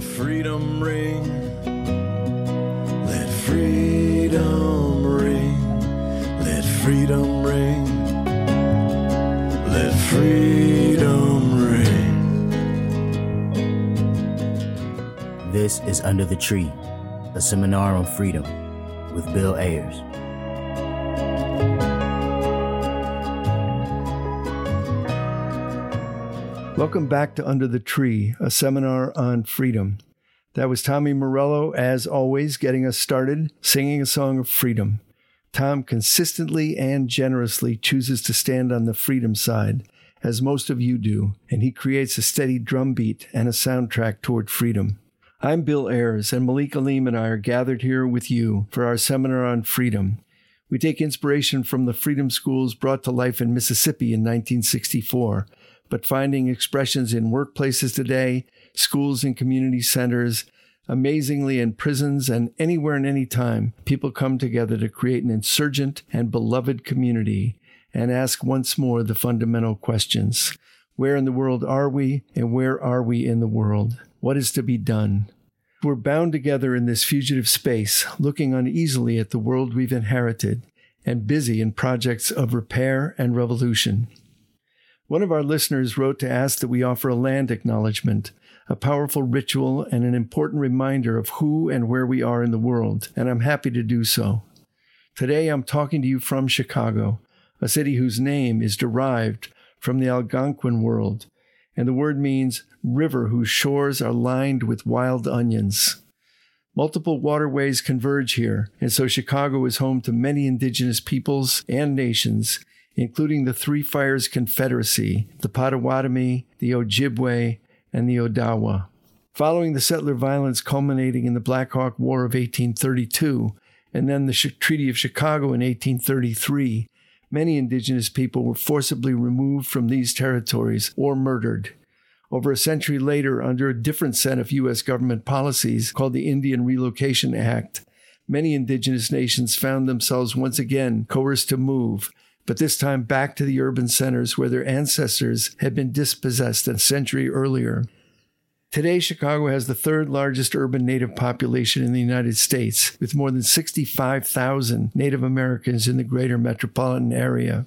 Let freedom ring. Let freedom ring. Let freedom ring. Let freedom ring. This is Under the Tree, a seminar on freedom with Bill Ayers. Welcome back to Under the Tree, a seminar on freedom. That was Tommy Morello, as always, getting us started singing a song of freedom. Tom consistently and generously chooses to stand on the freedom side, as most of you do, and he creates a steady drum beat and a soundtrack toward freedom. I'm Bill Ayers, and Malik Alim and I are gathered here with you for our seminar on freedom. We take inspiration from the freedom schools brought to life in Mississippi in 1964 but finding expressions in workplaces today, schools and community centers, amazingly in prisons and anywhere and any time, people come together to create an insurgent and beloved community and ask once more the fundamental questions. Where in the world are we, and where are we in the world? What is to be done? We're bound together in this fugitive space, looking uneasily at the world we've inherited, and busy in projects of repair and revolution. One of our listeners wrote to ask that we offer a land acknowledgement, a powerful ritual and an important reminder of who and where we are in the world, and I'm happy to do so. Today I'm talking to you from Chicago, a city whose name is derived from the Algonquin world, and the word means river whose shores are lined with wild onions. Multiple waterways converge here, and so Chicago is home to many indigenous peoples and nations, including the Three Fires Confederacy, the Potawatomi, the Ojibwe, and the Odawa. Following the settler violence culminating in the Black Hawk War of 1832 and then the Treaty of Chicago in 1833, many indigenous people were forcibly removed from these territories or murdered. Over a century later, under a different set of U.S. government policies called the Indian Relocation Act, many indigenous nations found themselves once again coerced to move, but this time back to the urban centers where their ancestors had been dispossessed a century earlier. Today, Chicago has the third largest urban Native population in the United States, with more than 65,000 Native Americans in the greater metropolitan area.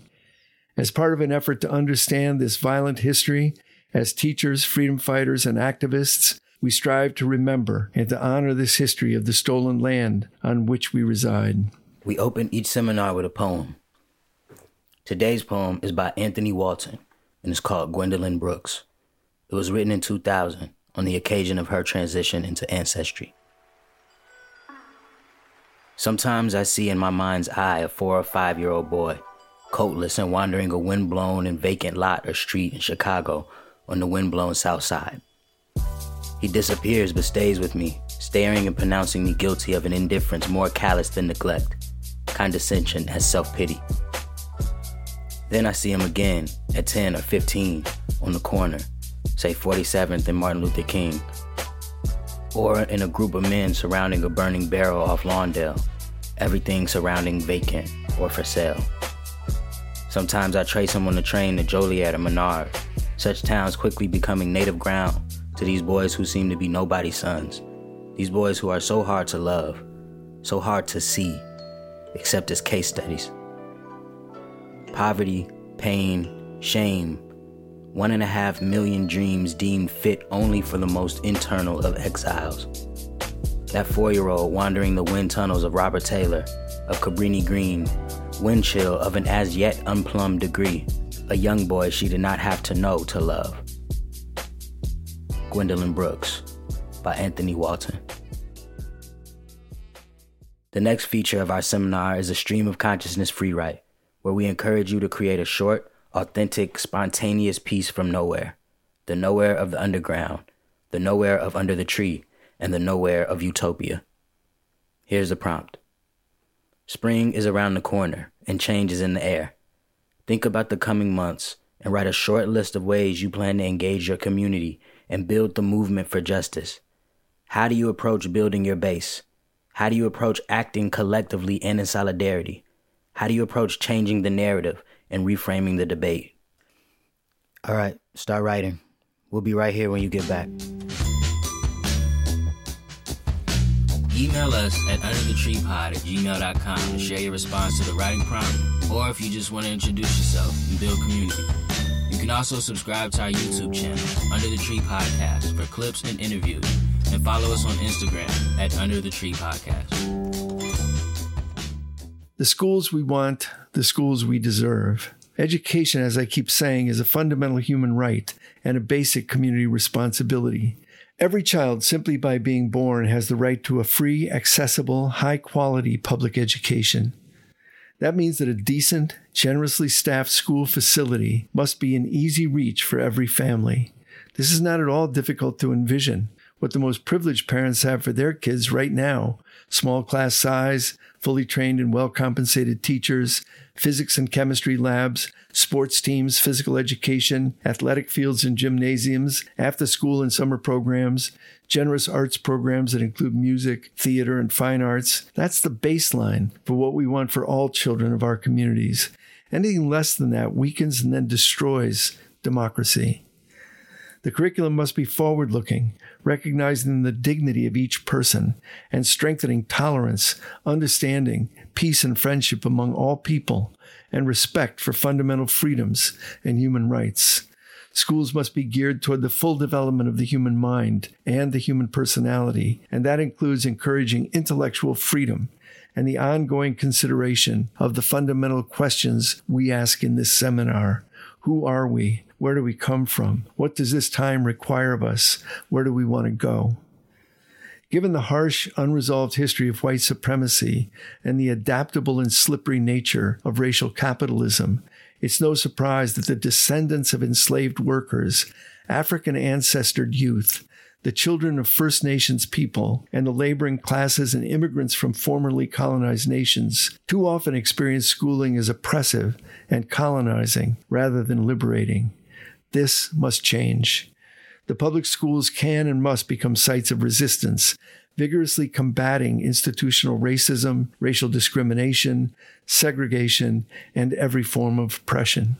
As part of an effort to understand this violent history, as teachers, freedom fighters, and activists, we strive to remember and to honor this history of the stolen land on which we reside. We open each seminar with a poem. Today's poem is by Anthony Walton and is called Gwendolyn Brooks. It was written in 2000 on the occasion of her transition into ancestry. Sometimes I see in my mind's eye a four or five year old boy, coatless and wandering a wind-blown and vacant lot or street in Chicago on the wind-blown south side. He disappears but stays with me, staring and pronouncing me guilty of an indifference more callous than neglect, condescension as self-pity. Then I see him again at 10 or 15 on the corner, say 47th and Martin Luther King, or in a group of men surrounding a burning barrel off Lawndale, everything surrounding vacant or for sale. Sometimes I trace him on the train to Joliet or Menard, such towns quickly becoming native ground to these boys who seem to be nobody's sons, these boys who are so hard to love, so hard to see, except as case studies poverty, pain, shame, one and a half million dreams deemed fit only for the most internal of exiles. That four year old wandering the wind tunnels of Robert Taylor, of Cabrini Green, wind chill of an as yet unplumbed degree, a young boy she did not have to know to love. Gwendolyn Brooks by Anthony Walton. The next feature of our seminar is a stream of consciousness free write where we encourage you to create a short, authentic, spontaneous piece from nowhere. The nowhere of the underground, the nowhere of under the tree, and the nowhere of utopia. Here's the prompt Spring is around the corner, and change is in the air. Think about the coming months and write a short list of ways you plan to engage your community and build the movement for justice. How do you approach building your base? How do you approach acting collectively and in solidarity? How do you approach changing the narrative and reframing the debate? All right, start writing. We'll be right here when you get back. Email us at underthetreepod at gmail.com to share your response to the writing prompt, or if you just want to introduce yourself and build community. You can also subscribe to our YouTube channel, Under the Tree Podcast, for clips and interviews, and follow us on Instagram at Under the Tree Podcast. The schools we want, the schools we deserve. Education, as I keep saying, is a fundamental human right and a basic community responsibility. Every child, simply by being born, has the right to a free, accessible, high quality public education. That means that a decent, generously staffed school facility must be in easy reach for every family. This is not at all difficult to envision. What the most privileged parents have for their kids right now small class size, fully trained and well compensated teachers, physics and chemistry labs, sports teams, physical education, athletic fields and gymnasiums, after school and summer programs, generous arts programs that include music, theater, and fine arts. That's the baseline for what we want for all children of our communities. Anything less than that weakens and then destroys democracy. The curriculum must be forward looking, recognizing the dignity of each person and strengthening tolerance, understanding, peace, and friendship among all people, and respect for fundamental freedoms and human rights. Schools must be geared toward the full development of the human mind and the human personality, and that includes encouraging intellectual freedom and the ongoing consideration of the fundamental questions we ask in this seminar. Who are we? Where do we come from? What does this time require of us? Where do we want to go? Given the harsh, unresolved history of white supremacy and the adaptable and slippery nature of racial capitalism, it's no surprise that the descendants of enslaved workers, African ancestored youth, the children of First Nations people, and the laboring classes and immigrants from formerly colonized nations too often experience schooling as oppressive and colonizing rather than liberating. This must change. The public schools can and must become sites of resistance, vigorously combating institutional racism, racial discrimination, segregation, and every form of oppression.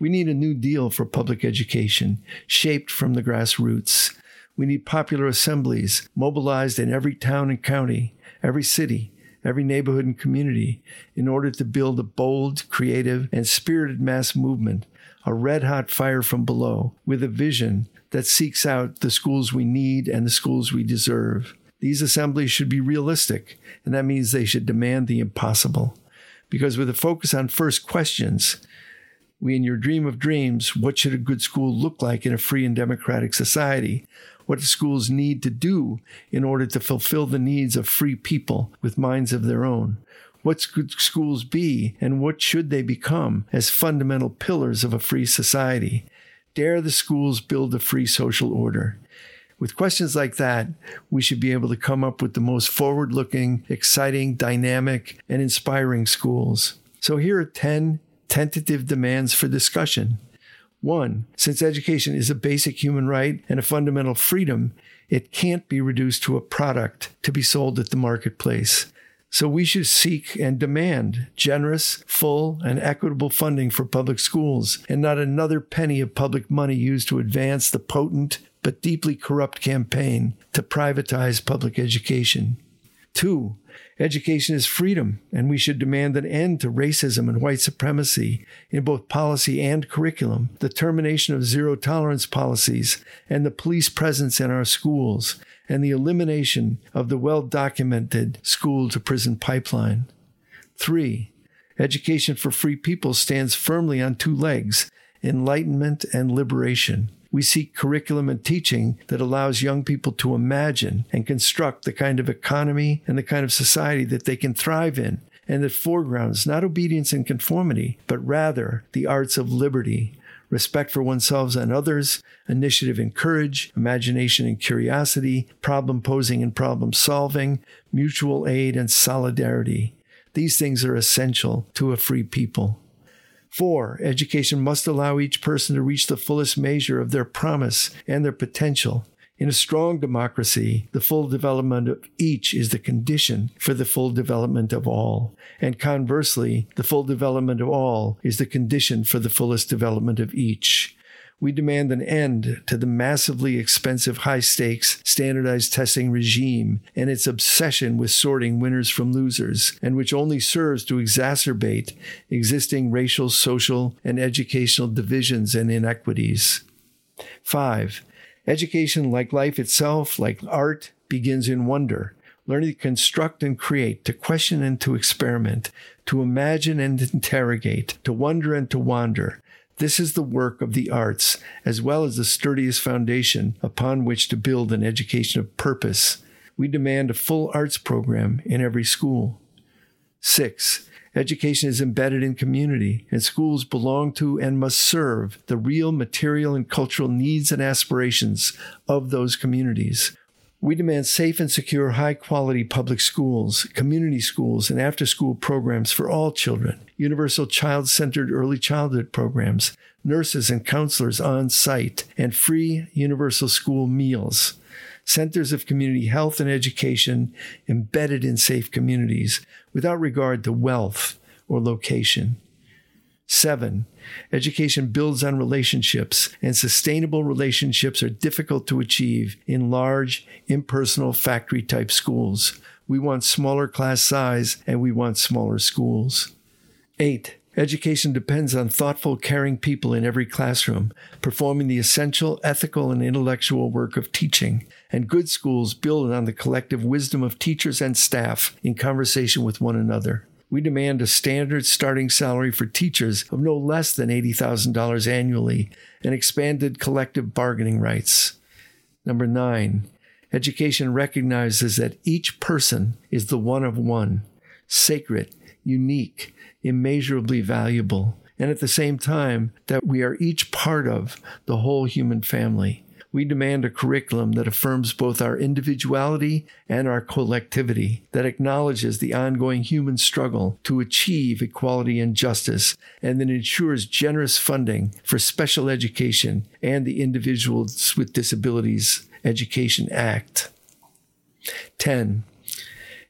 We need a new deal for public education, shaped from the grassroots. We need popular assemblies mobilized in every town and county, every city, every neighborhood and community in order to build a bold, creative, and spirited mass movement, a red hot fire from below, with a vision that seeks out the schools we need and the schools we deserve. These assemblies should be realistic, and that means they should demand the impossible. Because with a focus on first questions, we in your dream of dreams, what should a good school look like in a free and democratic society? What do schools need to do in order to fulfill the needs of free people with minds of their own? What should schools be and what should they become as fundamental pillars of a free society? Dare the schools build a free social order? With questions like that, we should be able to come up with the most forward looking, exciting, dynamic, and inspiring schools. So here are 10 tentative demands for discussion. One, since education is a basic human right and a fundamental freedom, it can't be reduced to a product to be sold at the marketplace. So we should seek and demand generous, full, and equitable funding for public schools and not another penny of public money used to advance the potent but deeply corrupt campaign to privatize public education. Two, education is freedom, and we should demand an end to racism and white supremacy in both policy and curriculum, the termination of zero tolerance policies, and the police presence in our schools, and the elimination of the well documented school to prison pipeline. Three, education for free people stands firmly on two legs enlightenment and liberation. We seek curriculum and teaching that allows young people to imagine and construct the kind of economy and the kind of society that they can thrive in, and that foregrounds not obedience and conformity, but rather the arts of liberty, respect for oneself and others, initiative and courage, imagination and curiosity, problem posing and problem solving, mutual aid and solidarity. These things are essential to a free people. Four, education must allow each person to reach the fullest measure of their promise and their potential. In a strong democracy, the full development of each is the condition for the full development of all. And conversely, the full development of all is the condition for the fullest development of each. We demand an end to the massively expensive, high stakes, standardized testing regime and its obsession with sorting winners from losers, and which only serves to exacerbate existing racial, social, and educational divisions and inequities. 5. Education, like life itself, like art, begins in wonder. Learning to construct and create, to question and to experiment, to imagine and interrogate, to wonder and to wander. This is the work of the arts, as well as the sturdiest foundation upon which to build an education of purpose. We demand a full arts program in every school. 6. Education is embedded in community, and schools belong to and must serve the real material and cultural needs and aspirations of those communities. We demand safe and secure, high quality public schools, community schools, and after school programs for all children, universal child centered early childhood programs, nurses and counselors on site, and free universal school meals. Centers of community health and education embedded in safe communities without regard to wealth or location. Seven, education builds on relationships, and sustainable relationships are difficult to achieve in large, impersonal factory type schools. We want smaller class size and we want smaller schools. Eight, education depends on thoughtful, caring people in every classroom, performing the essential ethical and intellectual work of teaching. And good schools build on the collective wisdom of teachers and staff in conversation with one another we demand a standard starting salary for teachers of no less than $80,000 annually and expanded collective bargaining rights. Number nine, education recognizes that each person is the one of one, sacred, unique, immeasurably valuable, and at the same time that we are each part of the whole human family we demand a curriculum that affirms both our individuality and our collectivity, that acknowledges the ongoing human struggle to achieve equality and justice, and that ensures generous funding for special education and the Individuals with Disabilities Education Act. 10.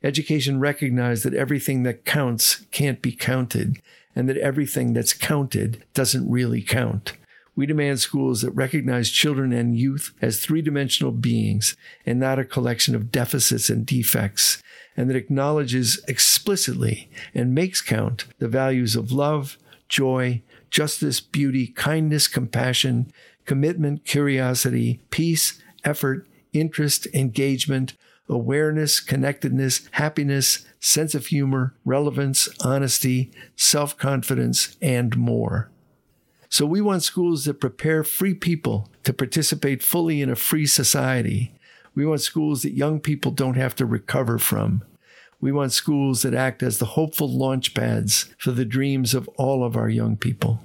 Education recognizes that everything that counts can't be counted, and that everything that's counted doesn't really count. We demand schools that recognize children and youth as three dimensional beings and not a collection of deficits and defects, and that acknowledges explicitly and makes count the values of love, joy, justice, beauty, kindness, compassion, commitment, curiosity, peace, effort, interest, engagement, awareness, connectedness, happiness, sense of humor, relevance, honesty, self confidence, and more. So we want schools that prepare free people to participate fully in a free society. We want schools that young people don't have to recover from. We want schools that act as the hopeful launch pads for the dreams of all of our young people.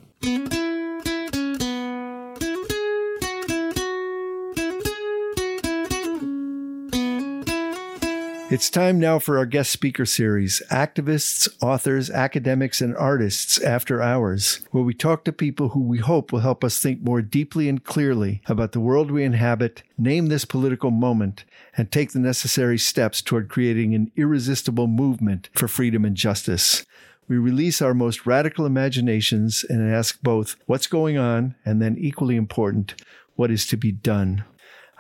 It's time now for our guest speaker series Activists, Authors, Academics, and Artists After Hours, where we talk to people who we hope will help us think more deeply and clearly about the world we inhabit, name this political moment, and take the necessary steps toward creating an irresistible movement for freedom and justice. We release our most radical imaginations and ask both what's going on and then, equally important, what is to be done.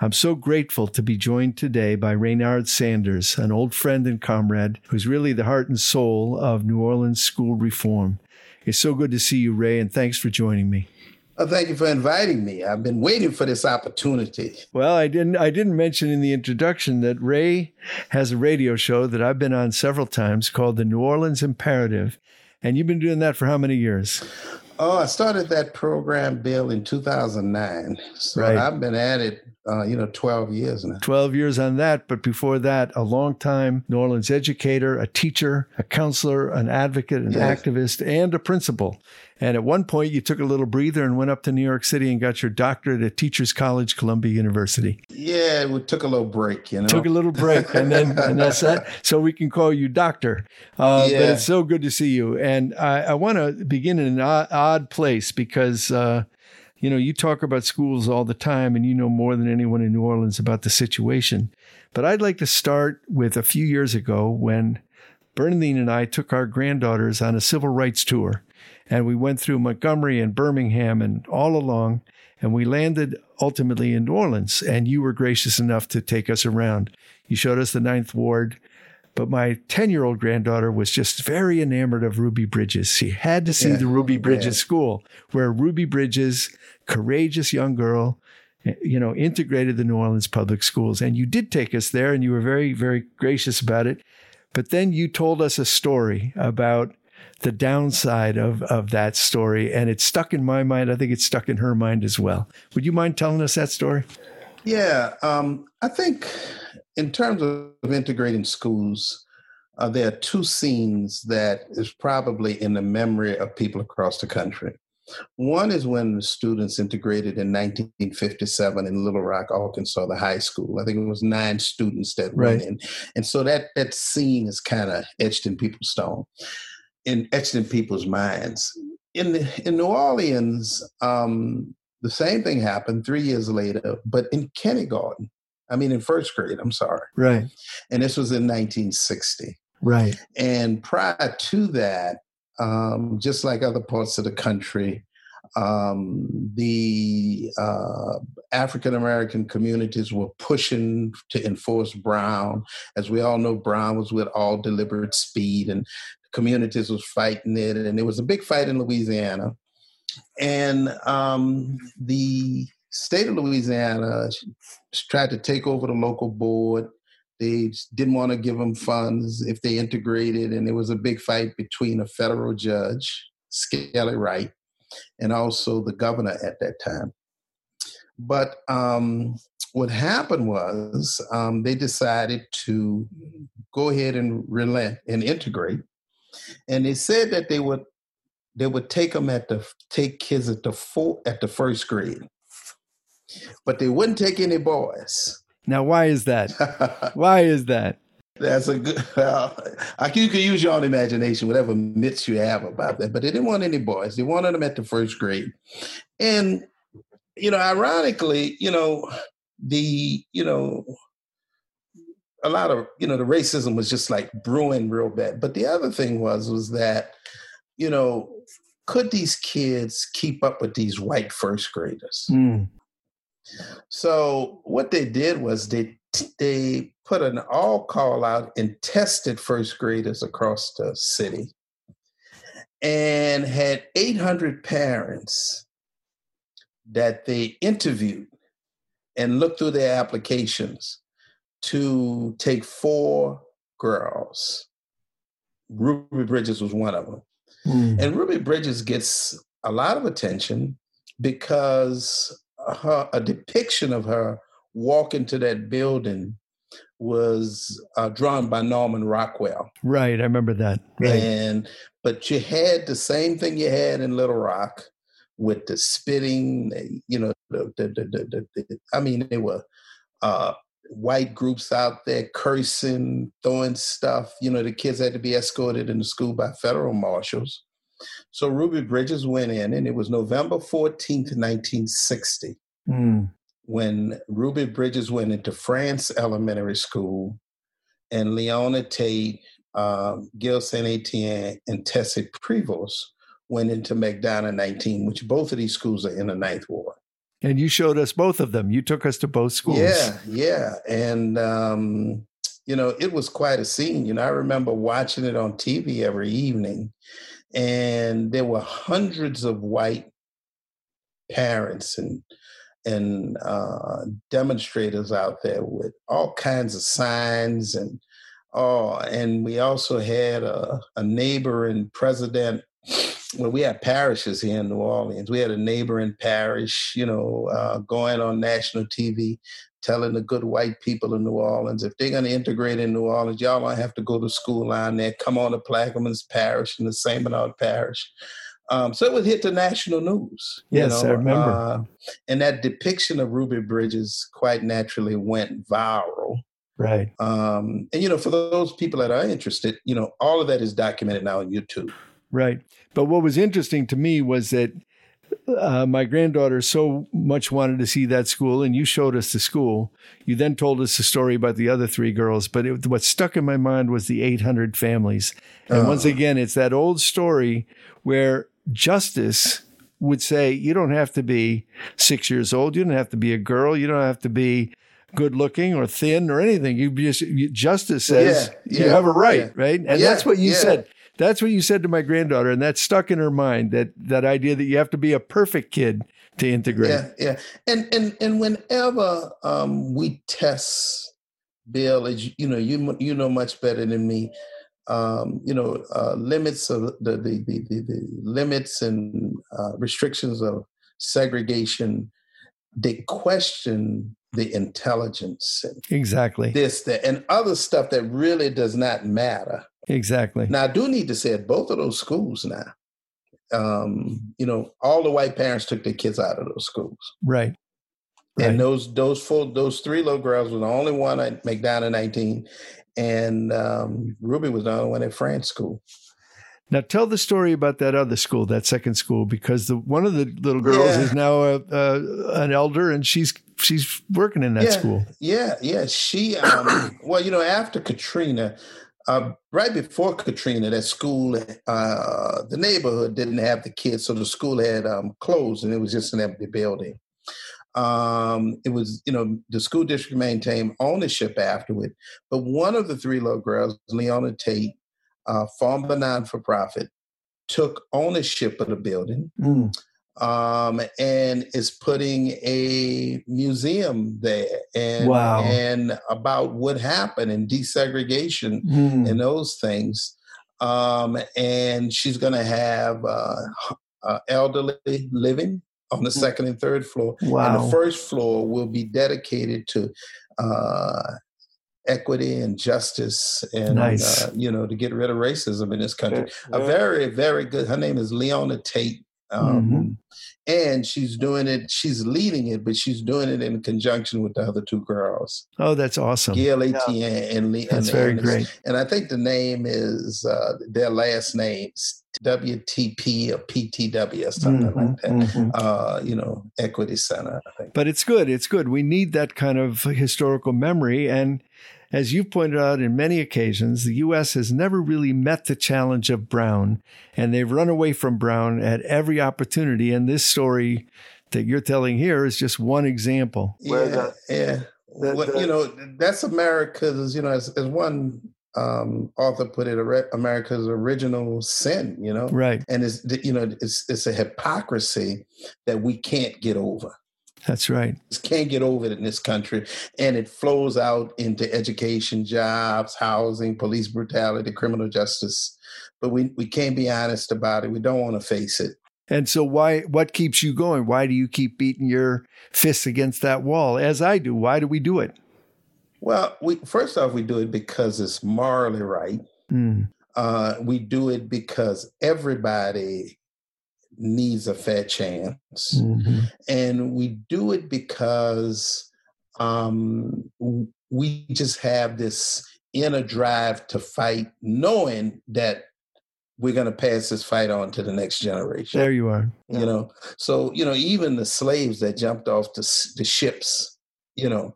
I'm so grateful to be joined today by Raynard Sanders, an old friend and comrade who's really the heart and soul of New Orleans school reform. It's so good to see you, Ray, and thanks for joining me. Well, thank you for inviting me. I've been waiting for this opportunity. Well, I didn't I didn't mention in the introduction that Ray has a radio show that I've been on several times called the New Orleans Imperative. And you've been doing that for how many years? Oh, I started that program, Bill, in 2009. So right. I've been at it uh, you know, 12 years now. 12 years on that. But before that, a long time New Orleans educator, a teacher, a counselor, an advocate, an yes. activist, and a principal. And at one point, you took a little breather and went up to New York City and got your doctorate at Teachers College, Columbia University. Yeah, we took a little break, you know. Took a little break, and then and that's that. So we can call you Doctor. Uh, yeah. But it's so good to see you. And I, I want to begin in an odd, odd place because uh, you know, you talk about schools all the time and you know more than anyone in New Orleans about the situation. But I'd like to start with a few years ago when Bernadine and I took our granddaughters on a civil rights tour. And we went through Montgomery and Birmingham and all along. And we landed ultimately in New Orleans, and you were gracious enough to take us around. You showed us the Ninth Ward. But my 10 year old granddaughter was just very enamored of Ruby Bridges. She had to see yeah. the Ruby Bridges yeah. school, where Ruby Bridges, courageous young girl, you know, integrated the New Orleans public schools. And you did take us there, and you were very, very gracious about it. But then you told us a story about the downside of, of that story, and it stuck in my mind. I think it stuck in her mind as well. Would you mind telling us that story? Yeah, um, I think in terms of integrating schools, uh, there are two scenes that is probably in the memory of people across the country. One is when the students integrated in 1957 in Little Rock, Arkansas, the high school. I think it was nine students that right. went in, and so that that scene is kind of etched in people's stone, in etched in people's minds. In the, in New Orleans, um, the same thing happened three years later, but in kindergarten. I mean, in first grade. I'm sorry. Right. And this was in 1960. Right. And prior to that, um, just like other parts of the country, um, the uh, African American communities were pushing to enforce Brown. As we all know, Brown was with all deliberate speed, and communities was fighting it, and there was a big fight in Louisiana. And um, the state of Louisiana tried to take over the local board. They didn't want to give them funds if they integrated, and there was a big fight between a federal judge, Skelly Wright, and also the governor at that time. But um, what happened was um, they decided to go ahead and relent and integrate, and they said that they would they would take them at the take kids at the full at the first grade, but they wouldn't take any boys. Now, why is that? why is that? That's a good. Well, you can use your own imagination, whatever myths you have about that. But they didn't want any boys. They wanted them at the first grade, and you know, ironically, you know, the you know, a lot of you know, the racism was just like brewing real bad. But the other thing was was that you know, could these kids keep up with these white first graders? Mm. So what they did was they they put an all call out and tested first graders across the city and had 800 parents that they interviewed and looked through their applications to take four girls. Ruby Bridges was one of them. Mm. And Ruby Bridges gets a lot of attention because her a depiction of her walking to that building was uh, drawn by Norman Rockwell. Right, I remember that. Right. And but you had the same thing you had in Little Rock with the spitting. You know, the, the, the, the I mean, there were uh, white groups out there cursing, throwing stuff. You know, the kids had to be escorted into school by federal marshals. So Ruby Bridges went in, and it was November 14th, 1960, mm. when Ruby Bridges went into Frantz Elementary School, and Leona Tate, um, Gail Saint Etienne, and Tessie Prevost went into McDonough 19, which both of these schools are in the Ninth Ward. And you showed us both of them. You took us to both schools. Yeah, yeah. And, um, you know, it was quite a scene. You know, I remember watching it on TV every evening and there were hundreds of white parents and and uh, demonstrators out there with all kinds of signs and oh and we also had a, a neighboring president well we had parishes here in new orleans we had a neighboring parish you know uh, going on national tv telling the good white people in New Orleans if they're going to integrate in New Orleans, y'all don't have to go to school line there. Come on to Plaquemines Parish and the St. Bernard Parish. Um, so it would hit the national news. Yes, you know? I remember. Uh, and that depiction of Ruby Bridges quite naturally went viral. Right. Um, and, you know, for those people that are interested, you know, all of that is documented now on YouTube. Right. But what was interesting to me was that uh, my granddaughter so much wanted to see that school, and you showed us the school. You then told us the story about the other three girls, but it, what stuck in my mind was the 800 families. And uh. once again, it's that old story where justice would say you don't have to be six years old, you don't have to be a girl, you don't have to be good looking or thin or anything. You just you, justice says Yeah, you have a right, yeah. right? And Yeah, that's what you yeah. said. That's what you said to my granddaughter, and that stuck in her mind. That that idea that you have to be a perfect kid to integrate. Yeah, yeah. And and and whenever um, we test Bill, as you, you know, you you know much better than me. Um, you know, uh, limits of the the the, the, the limits and uh, restrictions of segregation. They question the intelligence and Exactly. this, that, and other stuff that really does not matter. Exactly. Now, I do need to say at both of those schools now, um, you know, all the white parents took their kids out of those schools. Right. Right. And those those full those three little girls were the only one at McDonough 19, and um, Ruby was the only one at Frantz school. Now tell the story about that other school, that second school, because the one of the little girls Yeah. is now a, a, an elder, and she's she's working in that yeah, school. Yeah, yeah. She um, well, you know, after Katrina, uh, right before Katrina, that school, uh, the neighborhood didn't have the kids, so the school had um, closed, and it was just an empty building. Um, it was, you know, the school district maintained ownership afterward, but one of the three little girls, Leona Tate, uh, former non for profit, took ownership of the building Mm. Um, and is putting a museum there and Wow. and about what happened in desegregation Mm. and those things. Um, and she's going to have uh, uh, elderly living on the second and third floor, and. Wow. the first floor will be dedicated to uh, equity and justice, and Nice. uh, you know to get rid of racism in this country a very very good her name is leona tate um, Mhm. and she's doing it she's leading it but she's doing it in conjunction with the other two girls Oh, that's awesome. gail etienne and lee That's and, very and, great. and i think the name is uh, their last names wtp or ptw or something Mhm, like that mhm. uh, you know equity center i think But it's good. It's good. We need that kind of historical memory. And as you've pointed out in many occasions, the U.S. has never really met the challenge of Brown, and they've run away from Brown at every opportunity. And this story that you're telling here is just one example. Yeah, the- yeah. the- Well, you know, that's America's. You know, as, as one um, author put it, America's original sin. You know, Right. and it's you know, it's it's a hypocrisy that we can't get over. That's right. Just can't get over it in this country, and it flows out into education, jobs, housing, police brutality, criminal justice. But we we can't be honest about it. We don't want to face it. And so, why? What keeps you going? Why do you keep beating your fists against that wall, as I do? Why do we do it? Well, we first off, we do it because it's morally right. Mm, Uh, we do it because everybody needs a fair chance. mhm. And we do it because um, we just have this inner drive to fight, knowing that we're going to pass this fight on to the next generation. There you are. You know, so, you know, even the slaves that jumped off the, the ships, you know,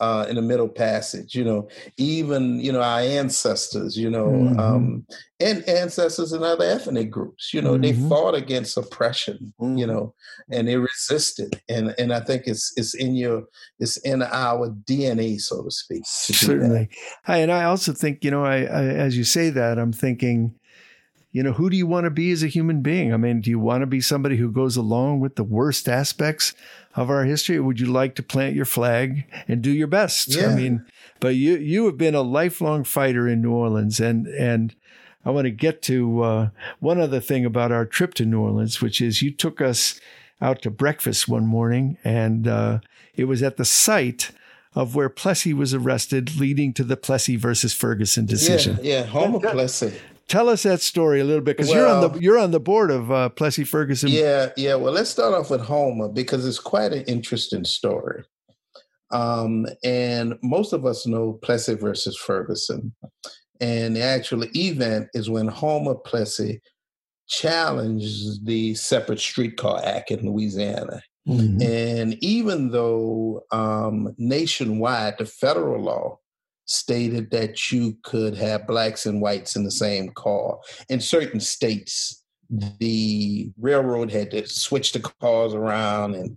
uh, in the Middle Passage, you know, even you know our ancestors, you know, Mhm. um, and ancestors in other ethnic groups, you know, they Mhm. fought against oppression, you Mhm. know, and they resisted, and and I think it's it's in your it's in our DNA, so to speak. to. Certainly. Hi, and I also think, you know, I, I as you say that, I'm thinking, you know, who do you want to be as a human being? I mean, do you want to be somebody who goes along with the worst aspects of our history? Would you like to plant your flag and do your best? I mean, but you you have been a lifelong fighter in New Orleans, and and I want to get to uh, one other thing about our trip to New Orleans, which is you took us out to breakfast one morning, and uh, it was at the site of where Plessy was arrested, leading to the Plessy versus Ferguson decision. Yeah, yeah, Homer Plessy. Tell us that story a little bit, because you're on the you're on the board of uh, Plessy Ferguson. Yeah, yeah. Well, let's start off with Homer because it's quite an interesting story. Um, and most of us know Plessy versus Ferguson. And the actual event is when Homer Plessy challenged the Separate Streetcar Act in Louisiana. Mhm. And even though um, nationwide, the federal law stated that you could have blacks and whites in the same car, in certain states, the railroad had to switch the cars around. And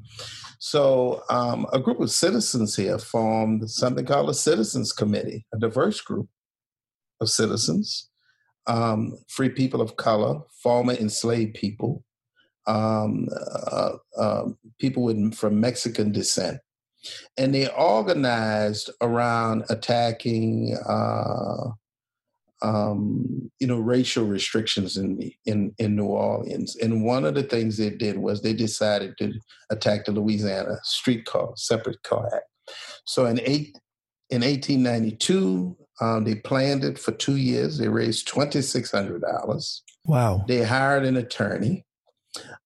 so um, a group of citizens here formed something called a Citizens Committee, a diverse group of citizens, um, free people of color, former enslaved people, um, uh, uh, people with, from Mexican descent. And they organized around attacking uh, um, you know, racial restrictions in in in New Orleans. And one of the things they did was they decided to attack the Louisiana Streetcar Separate Car Act. So in eight in 1892, um, they planned it for two years. They raised twenty six hundred dollars. Wow! They hired an attorney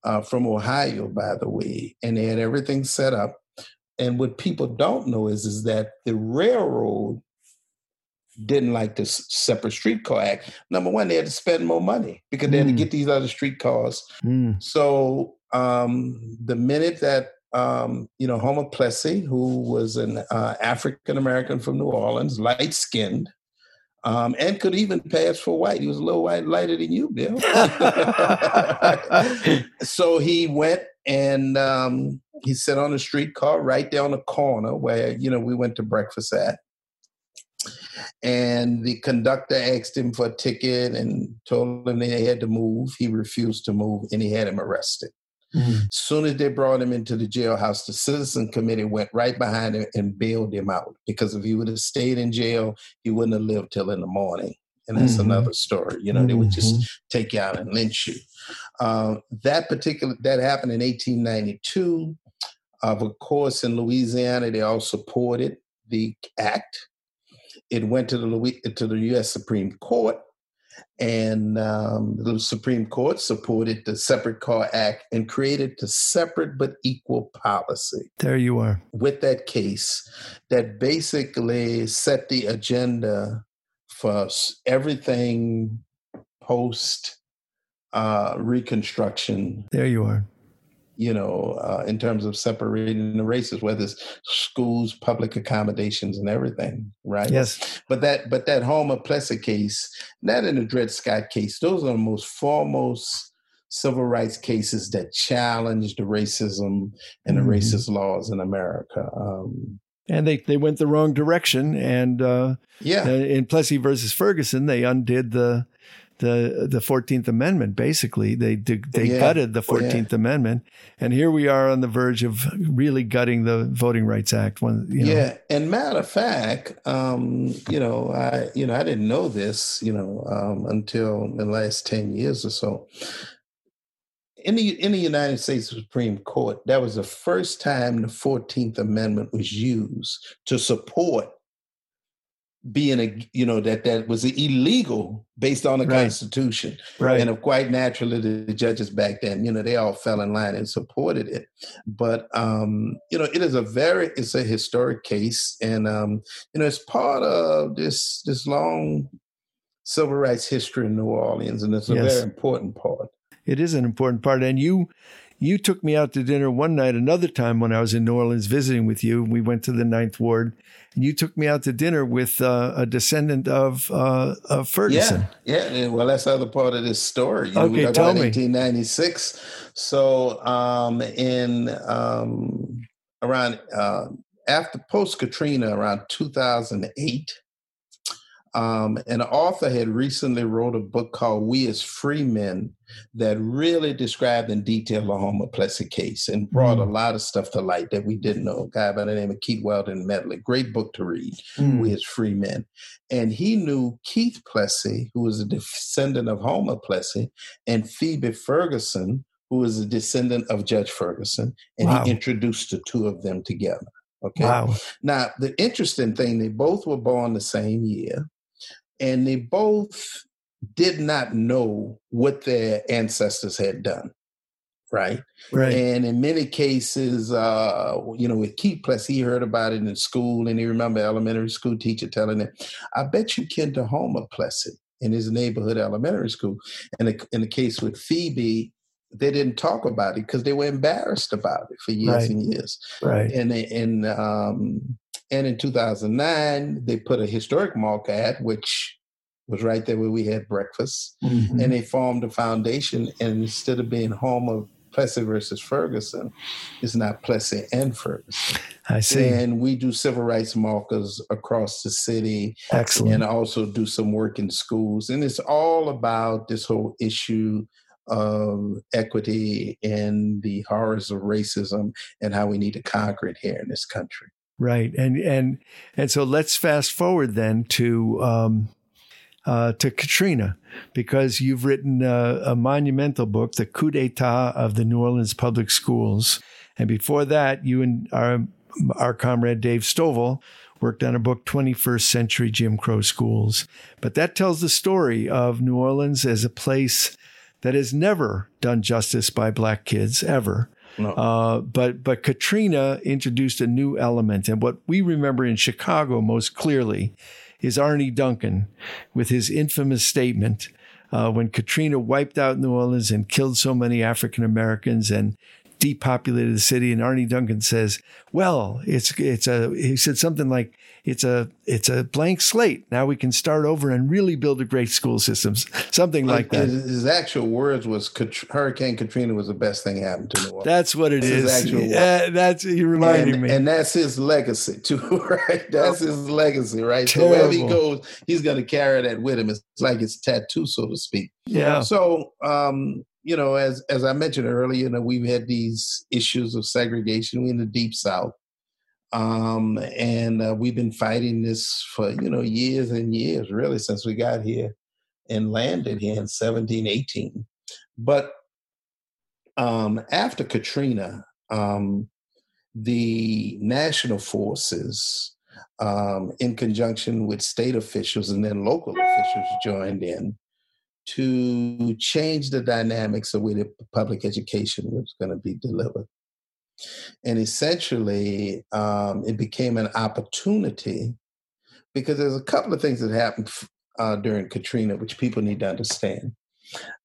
uh, from Ohio, by the way, and they had everything set up. And what people don't know is is that the railroad didn't like the separate streetcar act. Number one, they had to spend more money because they had to hmm. get these other streetcars. Mm. So um, the minute that um, you know Homer Plessy, who was an uh, African American from New Orleans, light skinned, um, and could even pass for white. He was a little white lighter than you, Bill. so he went and um, he sat on a streetcar right there on the corner where you know we went to breakfast at and the conductor asked him for a ticket and told him they had to move. He refused to move and he had him arrested. Mm-hmm. As soon as they brought him into the jailhouse, the citizen committee went right behind him and bailed him out because if he would have stayed in jail, he wouldn't have lived till in the morning. And that's mm-hmm. another story. You know, mm-hmm. they would just mm-hmm. take you out and lynch you. Uh, that particular that happened in 1892. Uh, of course, in Louisiana, they all supported the act it went to the to the U.S. Supreme Court, and um, the Supreme Court supported the Separate Car Act and created the separate but equal policy. There you are. With that case, that basically set the agenda for everything post uh, Reconstruction. There you are you know, uh, in terms of separating the races, whether it's schools, public accommodations, and everything, right? Yes. But that, but that Homer Plessy case, that in the Dred Scott case, those are the most foremost civil rights cases that challenged the racism and the mm-hmm. racist laws in America. Um, and they, they went the wrong direction. And uh, yeah, uh, in Plessy versus Ferguson, they undid the the the Fourteenth Amendment. Basically, they they yeah. gutted the Fourteenth yeah. Amendment, and here we are on the verge of really gutting the Voting Rights Act. When you know. yeah, and matter of fact, um, you know, I you know I didn't know this, you know, um, until the last ten years or so. In the in the United States Supreme Court, that was the first time the Fourteenth Amendment was used to support being a you know that that was illegal based on the right. constitution. Right. And quite naturally the judges back then you know they all fell in line and supported it. But um you know it is a very it's a historic case. And um you know it's part of this this long civil rights history in new orleans. And it's a yes. very important part it is an important part and you you took me out to dinner one night, another time when I was in New Orleans visiting with you. We went to the Ninth Ward, and you took me out to dinner with uh, a descendant of, uh, of Ferguson. Yeah, yeah. Well, that's the other part of this story. You okay, know, tell me. 1896. So, um, in um, around uh, after post Katrina, around 2008. Um, an author had recently wrote a book called We as Free Men that really described in detail the Homer Plessy case and brought mm. a lot of stuff to light that we didn't know. A guy by the name of Keith Weldon Medley, great book to read, mm. We as Free Men. And he knew Keith Plessy, who was a descendant of Homer Plessy, and Phoebe Ferguson, who was a descendant of Judge Ferguson, and wow. he introduced the two of them together. Okay. Wow. Now, the interesting thing, they both were born the same year and they both did not know what their ancestors had done right? Right. And in many cases uh you know with keith plessy heard about it in school and he remember elementary school teacher telling him i bet you ken to homer plessy in his neighborhood elementary school. And in the case with phoebe they didn't talk about it because they were embarrassed about it for years right. and years. Right. And and um and in 2009, they put a historic mark at, which was right there where we had breakfast. Mhm. And they formed a foundation. And instead of being home of Plessy versus Ferguson, it's not Plessy and Ferguson. I see. And we do civil rights markers across the city Excellent. and also do some work in schools. And it's all about this whole issue of equity and the horrors of racism and how we need to conquer it here in this country. Right, and and and so let's fast forward then to um, uh, to Katrina, because you've written a, a monumental book, "The Coup d'État of the New Orleans Public Schools," and before that, you and our our comrade Dave Stovall worked on a book, 21st Century Jim Crow Schools. But that tells the story of New Orleans as a place that has never done justice by black kids ever. No. Uh, but but Katrina introduced a new element, and what we remember in Chicago most clearly is Arne Duncan with his infamous statement uh, when Katrina wiped out New Orleans and killed so many African Americans and depopulated the city. And Arne Duncan says, "Well, it's it's a," he said something like, "It's a it's a blank slate. Now we can start over and really build a great school system." Something like that. His, his actual words was Hurricane Katrina was the best thing happened to New Orleans. That's what it That's his is. actual- Yeah, that's you reminding and, me. and that's his legacy too, right? That's his legacy, right? So wherever he goes, he's going to carry that with him. It's like it's tattoo, so to speak. yeah. So, um, you know, as as I mentioned earlier, you know, we've had these issues of segregation. We're in the deep south, um, and uh, we've been fighting this for you know years and years, really, since we got here and landed here in 1718. But um, after Katrina, um, the national forces, um, in conjunction with state officials and then local officials, joined in to change the dynamics of where the public education was going to be delivered. And essentially, um, it became an opportunity because there's a couple of things that happened uh, during Katrina, which people need to understand.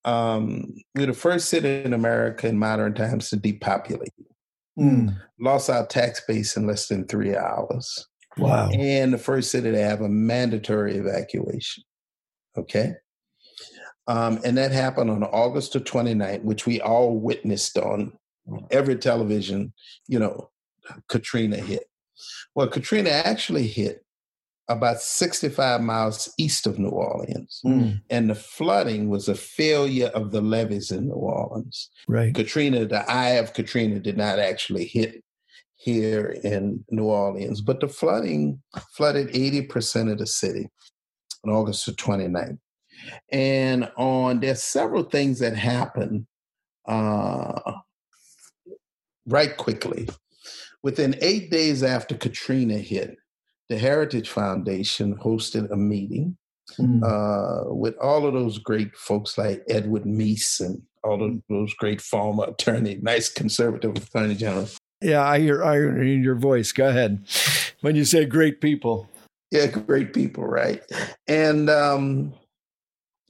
Um, we're the first city in America in modern times to depopulate. Mm. Lost our tax base in less than three hours Wow. and the first city to have a mandatory evacuation. Okay. Um, and that happened on August the 29th, which we all witnessed on every television, you know, Katrina hit. Well, Katrina actually hit about 65 miles east of New Orleans. Mm. And the flooding was a failure of the levees in New Orleans. Right. Katrina, the eye of Katrina did not actually hit here in New Orleans, but the flooding flooded 80% of the city on August the 29th. And on there's several things that happened uh, right quickly. Within eight days after Katrina hit, the Heritage Foundation hosted a meeting Mm. uh, with all of those great folks like Edward Meese and all of those great former attorney, nice conservative attorney general. Yeah, I hear irony in your voice. Go ahead. When you say great people. Yeah, great people, right? And um,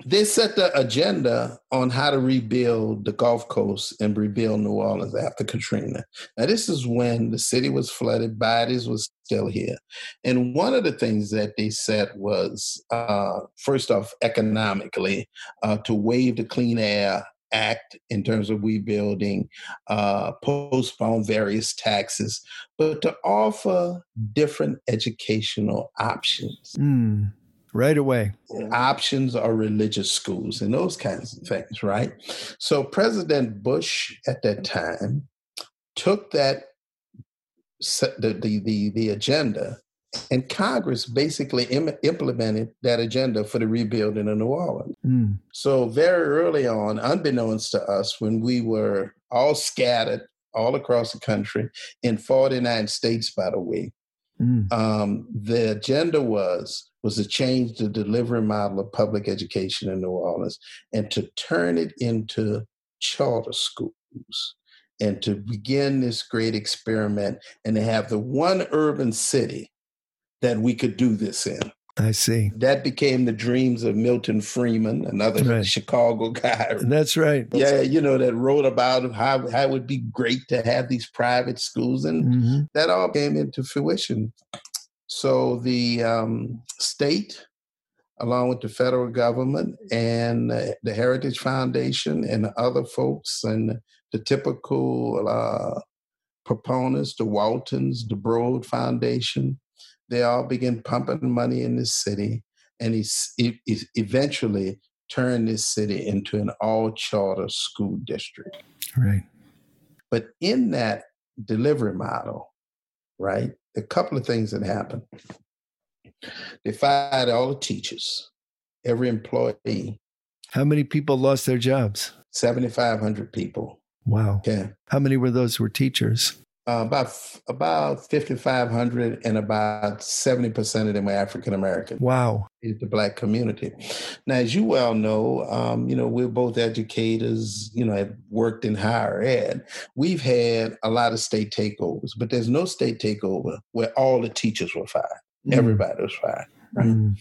they set the agenda on how to rebuild the Gulf Coast and rebuild New Orleans after Katrina. Now, this is when the city was flooded, bodies was still here. And one of the things that they said was, uh, first off, economically, uh, to waive the Clean Air Act in terms of rebuilding, uh, postpone various taxes, but to offer different educational options. Mm. Right away. Options are religious schools and those kinds of things, right? So President Bush at that time took that the the the, the agenda, and Congress basically Im- implemented that agenda for the rebuilding of New Orleans. Mm. So very early on, unbeknownst to us, when we were all scattered all across the country in 49 states, by the way, Mm. um, the agenda was was to change the delivery model of public education in New Orleans and to turn it into charter schools and to begin this great experiment and to have the one urban city that we could do this in. I see. That became the dreams of Milton Friedman, another Right. Chicago guy. That's right. Yeah, you know, that wrote about how, how it would be great to have these private schools. And hmm that all came into fruition. So the um, state along with the federal government and uh, the Heritage Foundation and other folks and the typical uh, proponents, the Waltons, the Broad Foundation, they all begin pumping money in this city, and he, he, he eventually turned this city into an all charter school district. Right. But in that delivery model, right, a couple of things that happened. They fired all the teachers, every employee. How many people lost their jobs? 7,500 people. Wow. Yeah. How many were those who were teachers? Uh, about about 5,500 and about 70% of them were African American. Wow. is The black community. Now, as you well know, um, you know, we're both educators, you know, have worked in higher ed. We've had a lot of state takeovers, but there's no state takeover where all the teachers were fired. Mm. Everybody was fired. Right? Mm.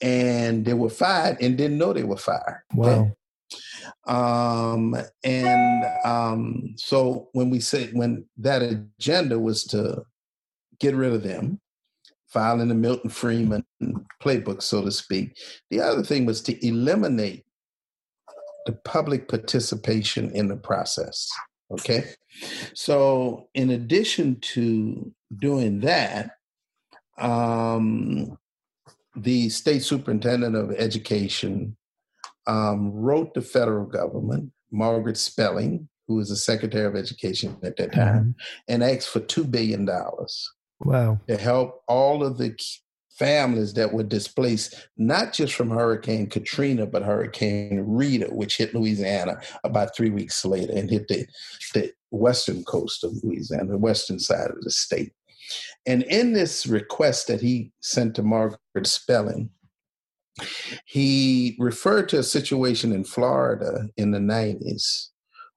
And they were fired and didn't know they were fired. Wow. Um, and um, so when we say when that agenda was to get rid of them, filing the Milton Friedman playbook, so to speak, the other thing was to eliminate the public participation in the process. Okay. So, in addition to doing that, um, the state superintendent of education um, wrote the federal government, Margaret Spelling, who was the Secretary of Education at that time, mm-hmm. and asked for $2 billion. Wow. To help all of the families that were displaced, not just from Hurricane Katrina, but Hurricane Rita, which hit Louisiana about three weeks later and hit the, the western coast of Louisiana, the western side of the state. And in this request that he sent to Margaret Spelling, he referred to a situation in Florida in the 90s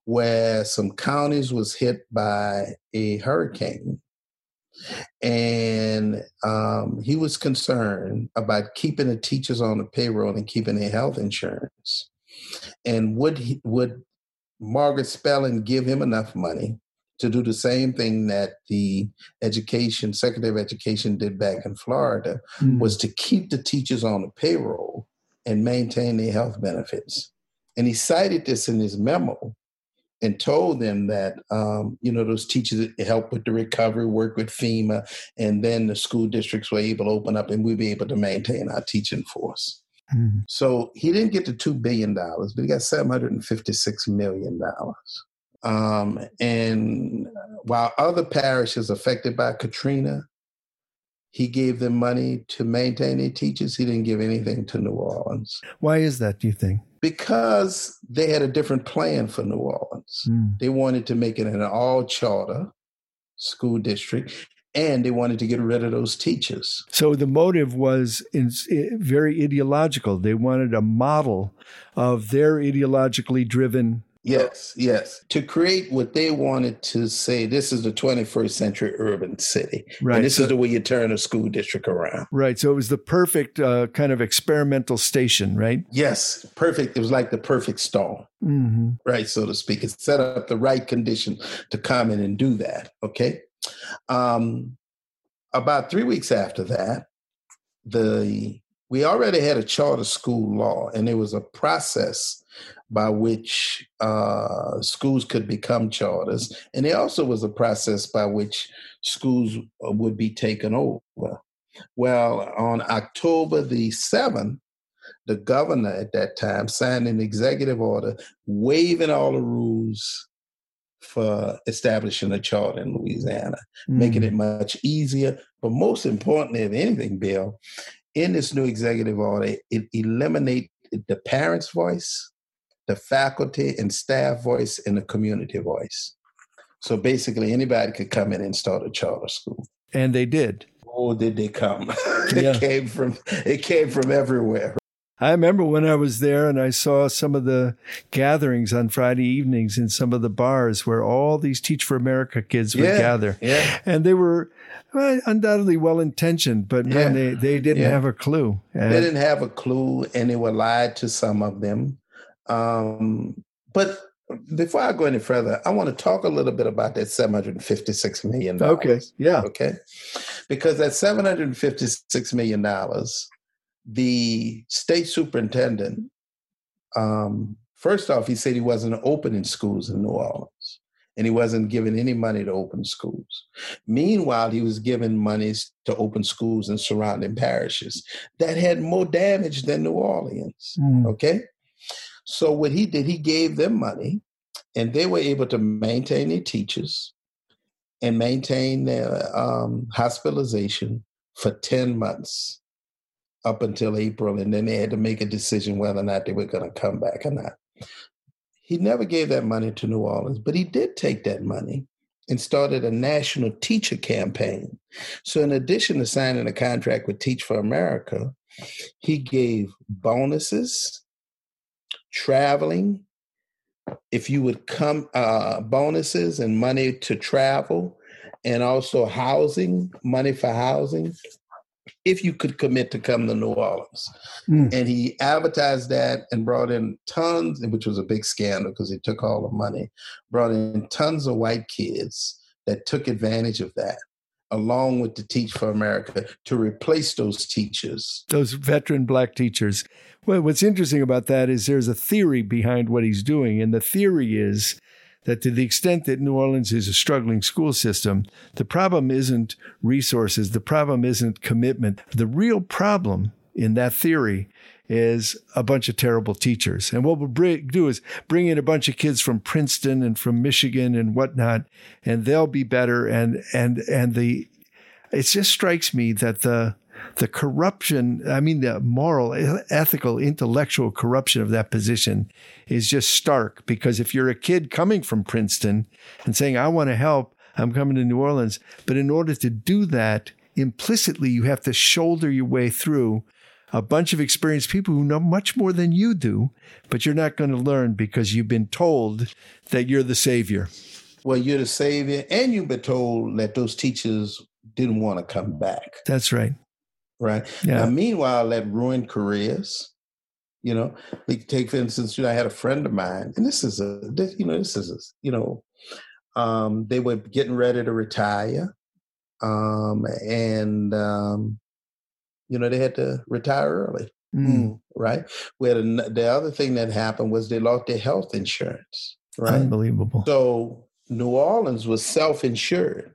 where some counties was hit by a hurricane. And um, he was concerned about keeping the teachers on the payroll and keeping their health insurance. And would he, would margaret spelling give him enough money to do the same thing that the education secretary of education did back in Florida mm. was to keep the teachers on the payroll and maintain their health benefits. And he cited this in his memo and told them that um, you know those teachers help with the recovery, work with FEMA, and then the school districts were able to open up and we'd be able to maintain our teaching force. Mm. So he didn't get the two billion dollars, but he got seven hundred and fifty-six million dollars. Um, and while other parishes affected by Katrina, he gave them money to maintain their teachers. He didn't give anything to New Orleans. Why is that, do you think? Because they had a different plan for New Orleans. Mm. They wanted to make it an all charter school district and they wanted to get rid of those teachers. So the motive was in, very ideological. They wanted a model of their ideologically driven Yes, yes. To create what they wanted to say, this is the 21st century urban city. Right. And this so, is the way you turn a school district around. Right. So it was the perfect uh, kind of experimental station, right? Yes, perfect. It was like the perfect storm, mm-hmm. right, so to speak. It set up the right condition to come in and do that. Okay. Um, about three weeks after that, the we already had a charter school law, and there was a process by which uh, schools could become charters. And there also was a process by which schools uh, would be taken over. Well, on October the 7th, the governor at that time signed an executive order waiving all the rules for establishing a charter in Louisiana, mm. making it much easier. But most importantly, if anything, Bill, in this new executive order, it eliminated the parents' voice the faculty and staff voice and the community voice. So basically, anybody could come in and start a charter school. And they did. Oh, did they come? it yeah. came from it came from everywhere. I remember when I was there and I saw some of the gatherings on Friday evenings in some of the bars where all these Teach for America kids would yeah, gather. Yeah. And they were well, undoubtedly well intentioned, but man, yeah. they, they didn't have a clue. And they didn't have a clue and they were lied to some of them. Um, but before I go any further, I want to talk a little bit about that $756 million. Okay. Yeah. Okay. Because that $756 million the state superintendent, um, first off, he said he wasn't opening schools in New Orleans and he wasn't giving any money to open schools. Meanwhile, he was giving monies to open schools in surrounding parishes that had more damage than New Orleans. Mm. Okay. So what he did, he gave them money and they were able to maintain their teachers and maintain their um, hospitalization for 10 months up until April. And then they had to make a decision whether or not they were going to come back or not. He never gave that money to New Orleans, but he did take that money and started a national teacher campaign. So, in addition to signing a contract with Teach for America, he gave bonuses, traveling, if you would come, uh, bonuses and money to travel, and also housing, money for housing, if you could commit to come to New Orleans. Mm. And he advertised that and brought in tons, which was a big scandal because he took all the money, brought in tons of white kids that took advantage of that, along with the Teach for America to replace those teachers. Those veteran black teachers. Well, what's interesting about that is there's a theory behind what he's doing. And the theory is that to the extent that New Orleans is a struggling school system, the problem isn't resources, the problem isn't commitment. The real problem in that theory is a bunch of terrible teachers. And what we'll bring, do is bring in a bunch of kids from Princeton and from Michigan and whatnot, and they'll be better. And, and, and the, it just strikes me that the, the corruption, I mean, the moral, ethical, intellectual corruption of that position is just stark. Because if you're a kid coming from Princeton and saying, I want to help, I'm coming to New Orleans. But in order to do that, implicitly, you have to shoulder your way through a bunch of experienced people who know much more than you do, but you're not going to learn because you've been told that you're the savior. Well, you're the savior, and you've been told that those teachers didn't want to come back. That's right right? Yeah. Now, meanwhile, that ruined careers. You know, like take for instance, you know, I had a friend of mine, and this is a, this, you know, this is a, you know, um, they were getting ready to retire, um, and um, you know, they had to retire early. Mm. Right. Where the, the other thing that happened was they lost their health insurance. Right. Unbelievable. So New Orleans was self-insured.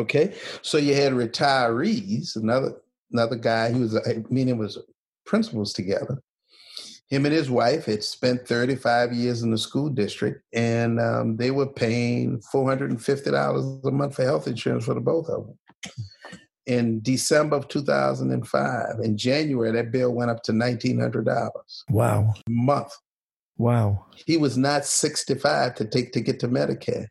Okay, so you had retirees. Another another guy. He was meaning was principals together. Him and his wife had spent 35 years in the school district, and um, they were paying $450 a month for health insurance for the both of them. In December of 2005, in January, that bill went up to $1,900. Wow. A month. Wow. He was not 65 to take to get to Medicare.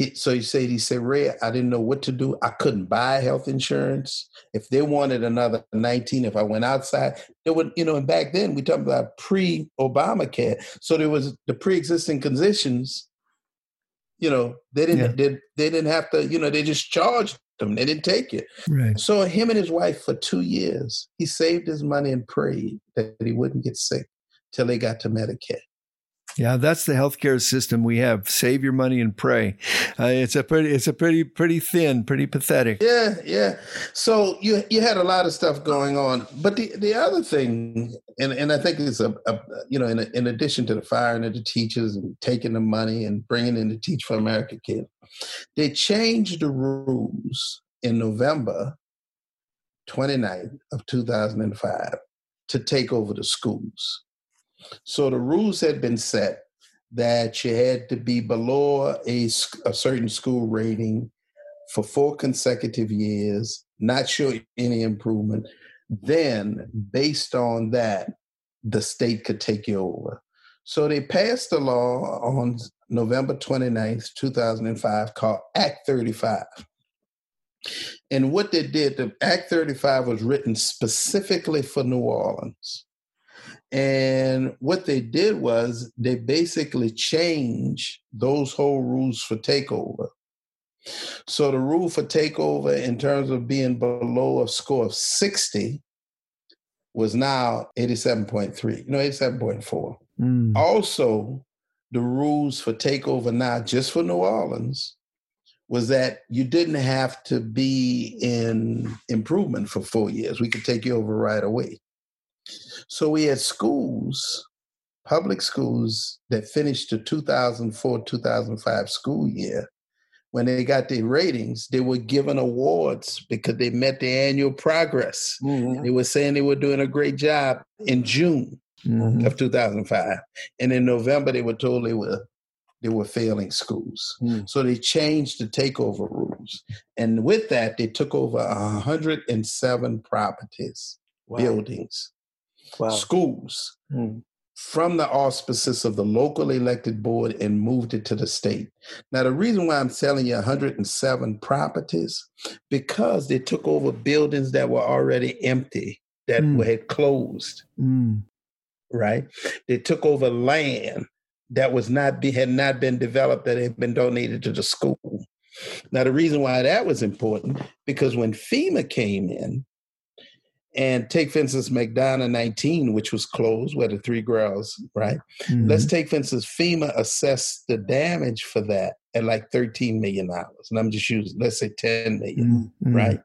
He, so he said, he said, Ray, I didn't know what to do. I couldn't buy health insurance. If they wanted another 19, if I went outside, they would, you know, and back then we talked about pre-Obamacare. So there was the pre-existing conditions, you know, they didn't yeah. they, they didn't have to, you know, they just charged them. They didn't take it. Right. So him and his wife for two years, he saved his money and prayed that he wouldn't get sick till they got to Medicare. Yeah, that's the healthcare system we have. Save your money and pray. Uh, it's a pretty, it's a pretty, pretty thin, pretty pathetic. Yeah, yeah. So you you had a lot of stuff going on, but the the other thing, and and I think it's a, a you know, in, a, in addition to the firing of the teachers and taking the money and bringing in the Teach for America kid, they changed the rules in November 29th of 2005 to take over the schools. So the rules had been set that you had to be below a, a certain school rating for four consecutive years, not show any improvement. Then, based on that, the state could take you over. So they passed a law on November 29th, 2005, called Act 35. And what they did, the Act 35 was written specifically for New Orleans. And what they did was they basically changed those whole rules for takeover. So the rule for takeover in terms of being below a score of 60 was now 87.3, you know, 87.4. Mm. Also, the rules for takeover now, just for New Orleans, was that you didn't have to be in improvement for four years. We could take you over right away. So we had schools, public schools that finished the 2004 2005 school year. When they got their ratings, they were given awards because they met the annual progress. Mm-hmm. They were saying they were doing a great job in June Mhm. of 2005. And in November, they were told they were they were failing schools. Mm. So they changed the takeover rules. And with that, they took over 107 properties, buildings, Wow. schools Mm. from the auspices of the local elected board and moved it to the state. Now, the reason why I'm telling you 107 properties, because they took over buildings that were already empty, that Mm. were, had closed Mm. right? They took over land that was not be, had not been developed that had been donated to the school. Now the reason why that was important because when FEMA came in and take for instance McDonough 19, which was closed, where the three girls, right? Mhm. Let's take for instance FEMA assessed the damage for that at like 13 million dollars. And I'm just using let's say 10 million, Mm. Mm. right?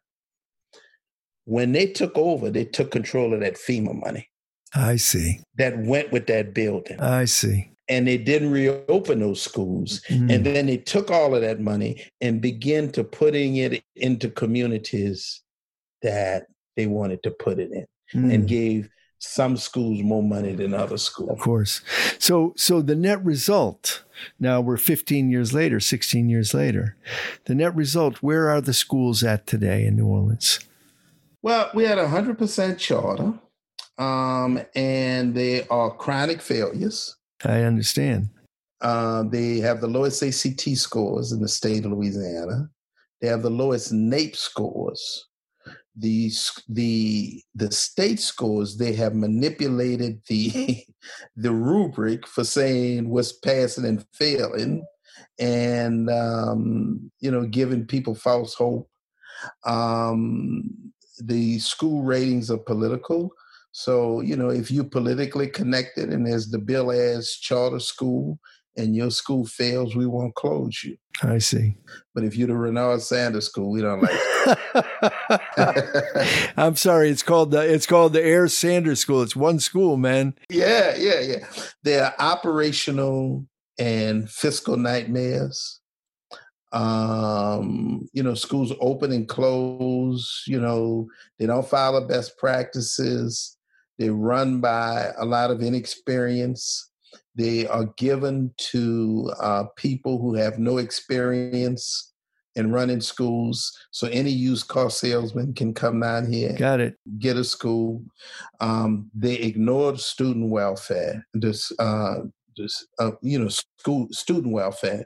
When they took over, they took control of that FEMA money I see. that went with that building. I see. and they didn't reopen those schools. Mm. And then they took all of that money and began to putting it into communities that they wanted to put it in Mm. and gave some schools more money than other schools. Of course. So so the net result, now we're 15 years later, 16 years later. The net result, where are the schools at today in New Orleans? Well, we had a 100% charter, um, and they are chronic failures. I understand. Uh, they have the lowest ACT scores in the state of Louisiana. They have the lowest NAEP scores. The the the state scores they have manipulated the the rubric for saying what's passing and failing, and um, you know giving people false hope. Um, the school ratings are political. So, you know, if you're politically connected and there's the bill as charter school and your school fails, we won't close you. I see. But if you're the Raynard Sanders school, we don't like I'm sorry. It's called the it's called the Air Sanders School. It's one school, man. Yeah, yeah, yeah. They're operational and fiscal nightmares. Um, you know, schools open and close, you know, they don't follow best practices. They're run by a lot of inexperience. They are given to uh, people who have no experience in running schools. So any used car salesman can come down here Got it. get a school. Um, they ignored student welfare, this, uh, this, uh, you know, school student welfare,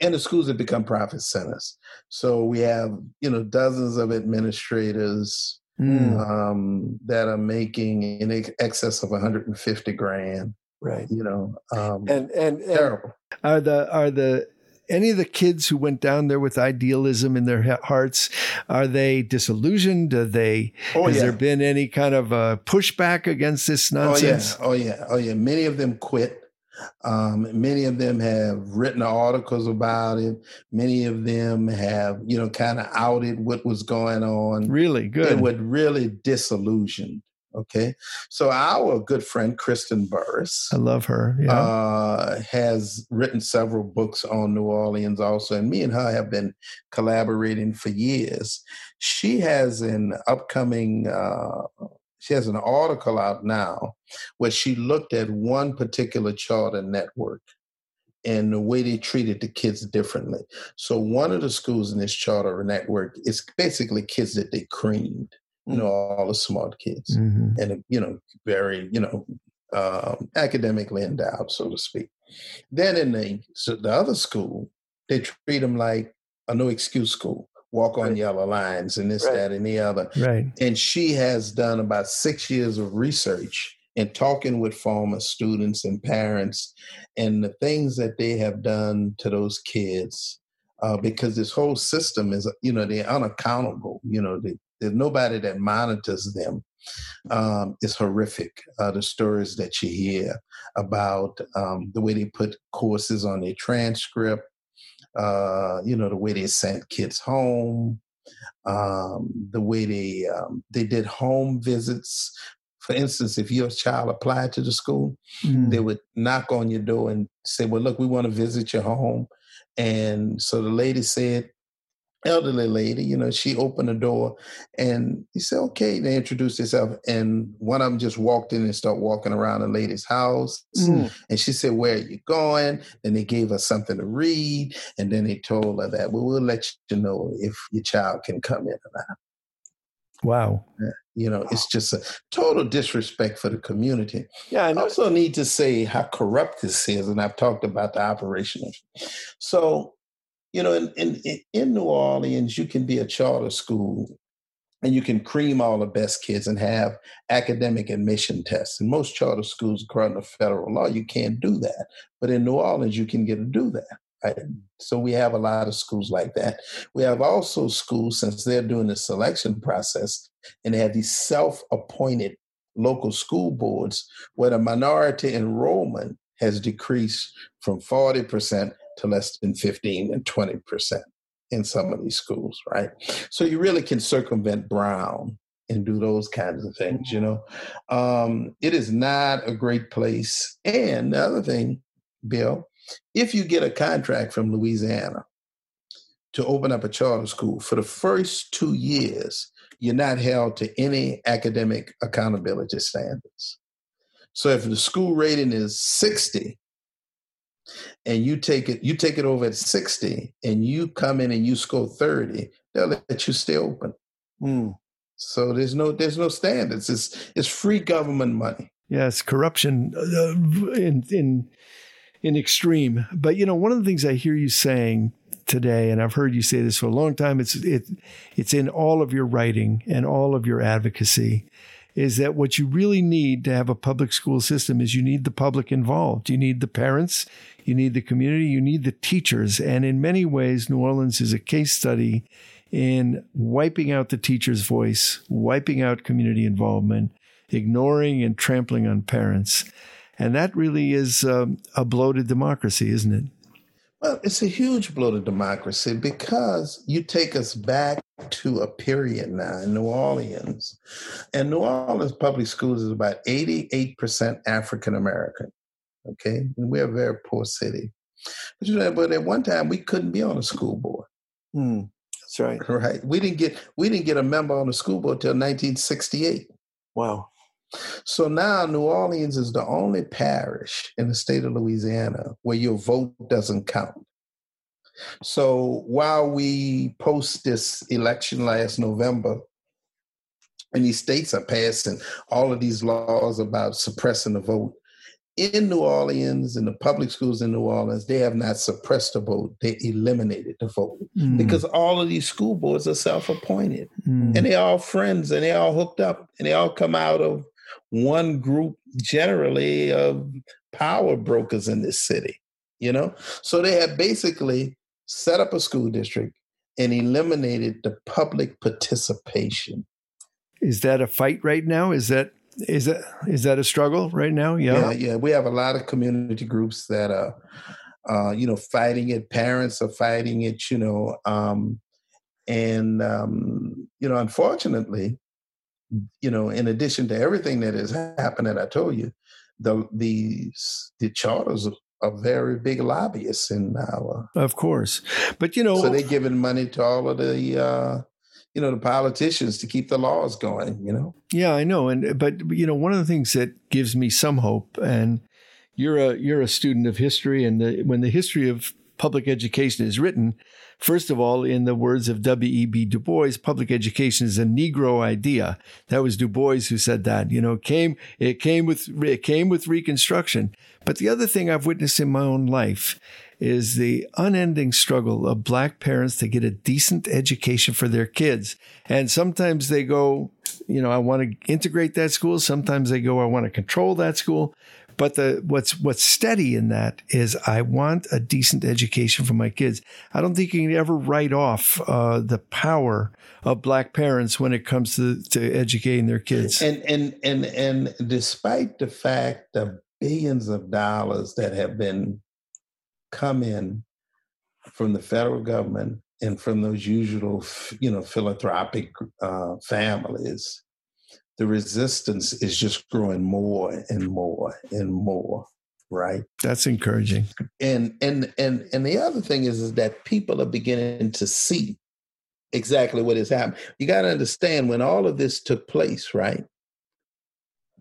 and the schools have become profit centers. So we have, you know, dozens of administrators Mm. um, that are making in excess of 150 grand. Right. You know, um, And and, and terrible. are the are the any of the kids who went down there with idealism in their hearts are they disillusioned? Are they Oh has yeah. there been any kind of uh, pushback against this nonsense? Oh yeah, oh yeah, oh yeah. Many of them quit. Um, many of them have written articles about it. Many of them have, you know, kind of outed what was going on. Really good They were really disillusioned. Okay, so our good friend Kristen Buras I love her. Yeah. uh, has written several books on New Orleans also, and me and her have been collaborating for years. She has an upcoming, uh, she has an article out now where she looked at one particular charter network and the way they treated the kids differently. So one of the schools in this charter network is basically kids that they creamed, you know, all the smart kids Mhm. and you know very you know um, academically endowed so to speak then in the so the other school they treat them like a no excuse school walk on Right. yellow lines and this Right. that and the other Right. and she has done about six years of research and talking with former students and parents and the things that they have done to those kids uh, because this whole system is you know they're unaccountable you know they, there's nobody that monitors them um, it's horrific uh, the stories that you hear about um, the way they put courses on their transcript uh, you know, the way they sent kids home, um, the way they um, they did home visits. For instance, if your child applied to the school, Mm. they would knock on your door and say, "Well, look, we want to visit your home." And so the lady said, elderly lady, you know, she opened the door and he said, okay, they introduced herself. And one of them just walked in and started walking around the lady's house. Mm. And she said, where are you going? Then they gave her something to read. And then they told her that, well, we'll let you know if your child can come in or not. Wow. You know, it's just a total disrespect for the community. Yeah, I I also need to say how corrupt this is, and I've talked about the operation. So, you know, in, in in New Orleans, you can be a charter school, and you can cream all the best kids and have academic admission tests. In most charter schools, according to federal law, you can't do that. But in New Orleans, you can get to do that. Right? So we have a lot of schools like that. We have also schools since they're doing the selection process, and they have these self-appointed local school boards where the minority enrollment has decreased from 40% to less than 15 and 20% in some of these schools, right? So you really can circumvent Brown and do those kinds of things, you know. Um, it is not a great place. And the other thing, Bill, if you get a contract from Louisiana to open up a charter school for the first two years, you're not held to any academic accountability standards. So if the school rating is 60 and you take it, you take it over at 60 and you come in and you score 30, they'll let you stay open. Mm. So there's no there's no standards. It's it's free government money. Yes, corruption uh, in in in extreme. But you know, one of the things I hear you saying today, and I've heard you say this for a long time. It's it it's in all of your writing and all of your advocacy. Is that what you really need to have a public school system? Is you need the public involved. You need the parents, you need the community, you need the teachers. And in many ways, New Orleans is a case study in wiping out the teacher's voice, wiping out community involvement, ignoring and trampling on parents. And that really is um, a bloated democracy, isn't it? Well, it's a huge blow to democracy because you take us back to a period now in New Orleans. And New Orleans public schools is about 88% African American. Okay. And we're a very poor city. But, you know, but at one time we couldn't be on a school board. Mm, that's right. Right. We didn't get we didn't get a member on the school board till 1968. Wow. So now New Orleans is the only parish in the state of Louisiana where your vote doesn't count. So while we post this election last November, and these states are passing all of these laws about suppressing the vote, in New Orleans, in the public schools in New Orleans, they have not suppressed the vote, they eliminated the vote Mm, because all of these school boards are self appointed mm, and they're all friends and they're all hooked up and they all come out of one group generally of power brokers in this city you know so they have basically set up a school district and eliminated the public participation is that a fight right now? Is that is that is that a struggle right now? yeah Yeah. yeah we have a lot of community groups that are uh, you know fighting it parents are fighting it you know um, and um, you know unfortunately you know in addition to everything that has happened that i told you the the the charters are, very big lobbyists in our Of course. But you know, so they're giving money to all of the uh, you know the politicians to keep the laws going you know? Yeah, I know, and but you know, one of the things that gives me some hope, and you're a you're a student of history, and the, when the history of public education is written, first of all, in the words of W. E. B. Du Bois, public education is a Negro idea. That was Du Bois who said that. You know, it came it came with it came with Reconstruction. But the other thing I've witnessed in my own life is the unending struggle of black parents to get a decent education for their kids. And sometimes they go, you know, I want to integrate that school. Sometimes they go, I want to control that school. But the what's what's steady in that is I want a decent education for my kids. I don't think you can ever write off uh, the power of black parents when it comes to, to educating their kids. and and and and despite the fact of billions of dollars that have been come in from the federal government and from those usual, you know, philanthropic uh, families, the resistance is just growing more and more and more. Right. That's encouraging. And and and and the other thing is, is that people are beginning to see exactly what is happening. You got to understand when all of this took place, right?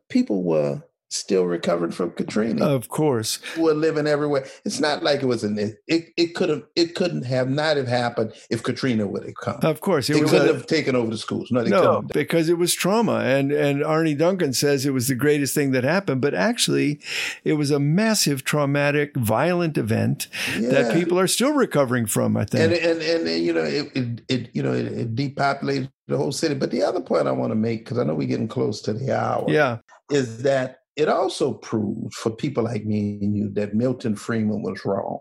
People were still recovering from Katrina. Of course, we're living everywhere. It's not like it was an it. It could have. It couldn't have not have happened if Katrina would have come. Of course, it, it couldn't a, have taken over the schools. No, no because it was trauma. And and Arne Duncan says it was the greatest thing that happened, but actually, it was a massive, traumatic, violent event yeah. that people are still recovering from. I think. And and and, and you know it, it, it you know it, it depopulated the whole city. But the other point I want to make because I know we're getting close to the hour. Yeah. Is that it also proved for people like me and you that Milton Friedman was wrong.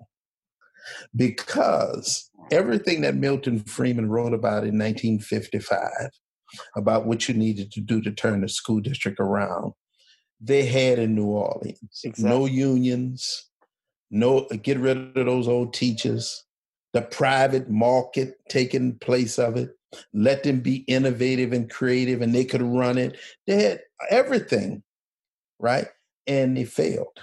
Because everything that Milton Friedman wrote about in 1955, about what you needed to do to turn the school district around, they had in New Orleans. Exactly. No unions, no get rid of those old teachers, the private market taking place of it, let them be innovative and creative and they could run it. They had everything right? And they failed.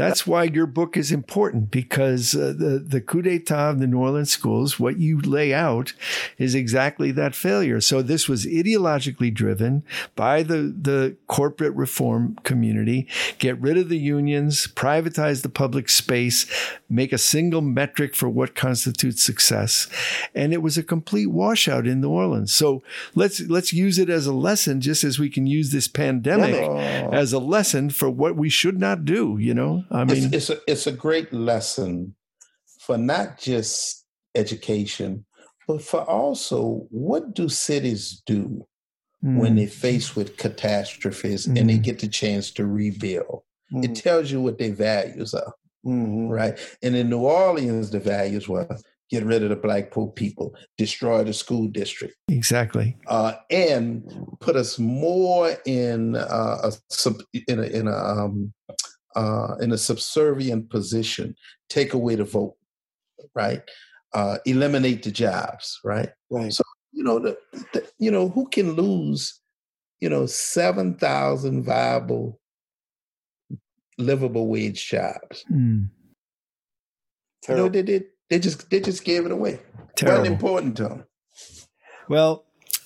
That's why your book is important because uh, the the coup d'état of the New Orleans schools, what you lay out, is exactly that failure. So this was ideologically driven by the the corporate reform community. Get rid of the unions, privatize the public space, make a single metric for what constitutes success, and it was a complete washout in New Orleans. So let's let's use it as a lesson, just as we can use this pandemic yeah. as a lesson for what we should not do. You know. I mean, it's, it's, a it's a great lesson for not just education, but for also what do cities do mm. when they're faced with catastrophes mm. and they mm. get the chance to rebuild? Mm. It tells you what their values are, right? And in New Orleans, the values were get rid of the black poor people, destroy the school district. Exactly. Uh, and put us more in uh, a in a, in a um, uh, in a subservient position, take away the vote, right? Uh, eliminate the jobs, right? Right. So you know the, the you know who can lose, you know, seven thousand viable, livable wage jobs. Mm. You know, they did. They just they just gave it away. Terrible. Wasn't important to them. Well,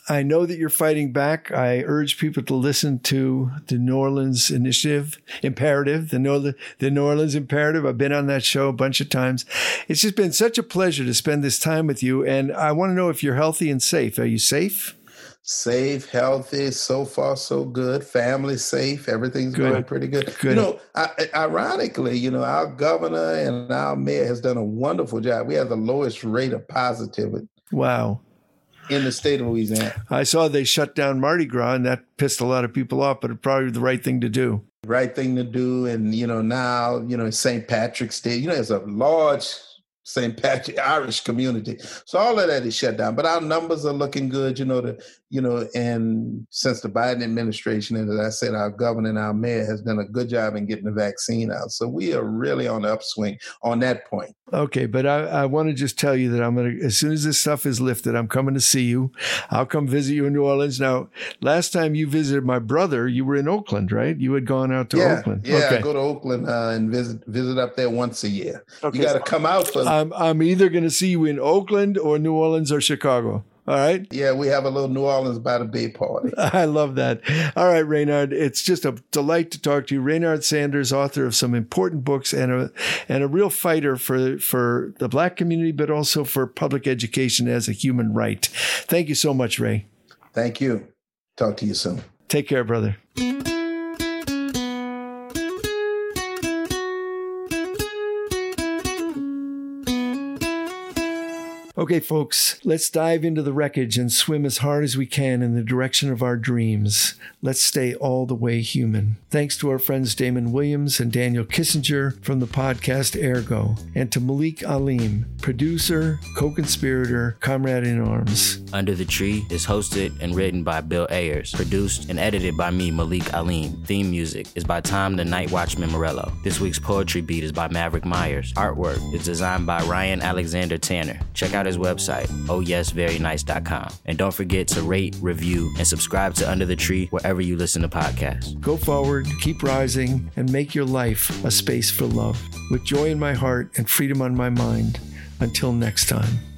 I know that you're fighting back. I urge people to listen to the New Orleans Initiative Imperative, the New, the New Orleans Imperative. I've been on that show a bunch of times. It's just been such a pleasure to spend this time with you. And I want to know if you're healthy and safe. Are you safe? Safe, healthy, so far so good. Family safe, everything's good. going pretty good. good. You know, I, ironically, you know, our governor and our mayor has done a wonderful job. We have the lowest rate of positivity. Wow in the state of Louisiana. I saw they shut down Mardi Gras, and that pissed a lot of people off, but it probably the right thing to do. Right thing to do. And, you know, now, you know, St. Patrick's Day, you know, there's a large St. Patrick Irish community. So all of that is shut down. But our numbers are looking good, you know, the you know, and since the Biden administration, and as I said, our governor and our mayor has done a good job in getting the vaccine out. So we are really on the upswing on that point. Okay, but I, I want to just tell you that I'm to, as soon as this stuff is lifted, I'm coming to see you. I'll come visit you in New Orleans. Now, last time you visited my brother, you were in Oakland, right? You had gone out to yeah, Oakland. Yeah, okay. I go to Oakland uh, and visit visit up there once a year. Okay, you got to come out for. I'm, I'm either going to see you in Oakland or New Orleans or Chicago. All right. Yeah, we have a little New Orleans by the Bay party. I love that. All right, Raynard. It's just a delight to talk to you. Raynard Sanders, author of some important books and a and a real fighter for for the black community, but also for public education as a human right. Thank you so much, Ray. Thank you. Talk to you soon. Take care, brother. Okay, folks, let's dive into the wreckage and swim as hard as we can in the direction of our dreams. Let's stay all the way human. Thanks to our friends Damon Williams and Daniel Kisslinger from the podcast AirGo, and to Malik Alim, producer, co conspirator, comrade in arms. Under the Tree is hosted and written by Bill Ayers, produced and edited by me, Malik Alim. Theme music is by Tom the Night Watchman Morello. This week's poetry beat is by Maverick Myers. Artwork is designed by Ryan Alexander Tanner. Check out his website, ohyesverynice.com. And don't forget to rate, review, and subscribe to Under the Tree wherever you listen to podcasts. Go forward, keep rising, and make your life a space for love. With joy in my heart and freedom on my mind. Until next time.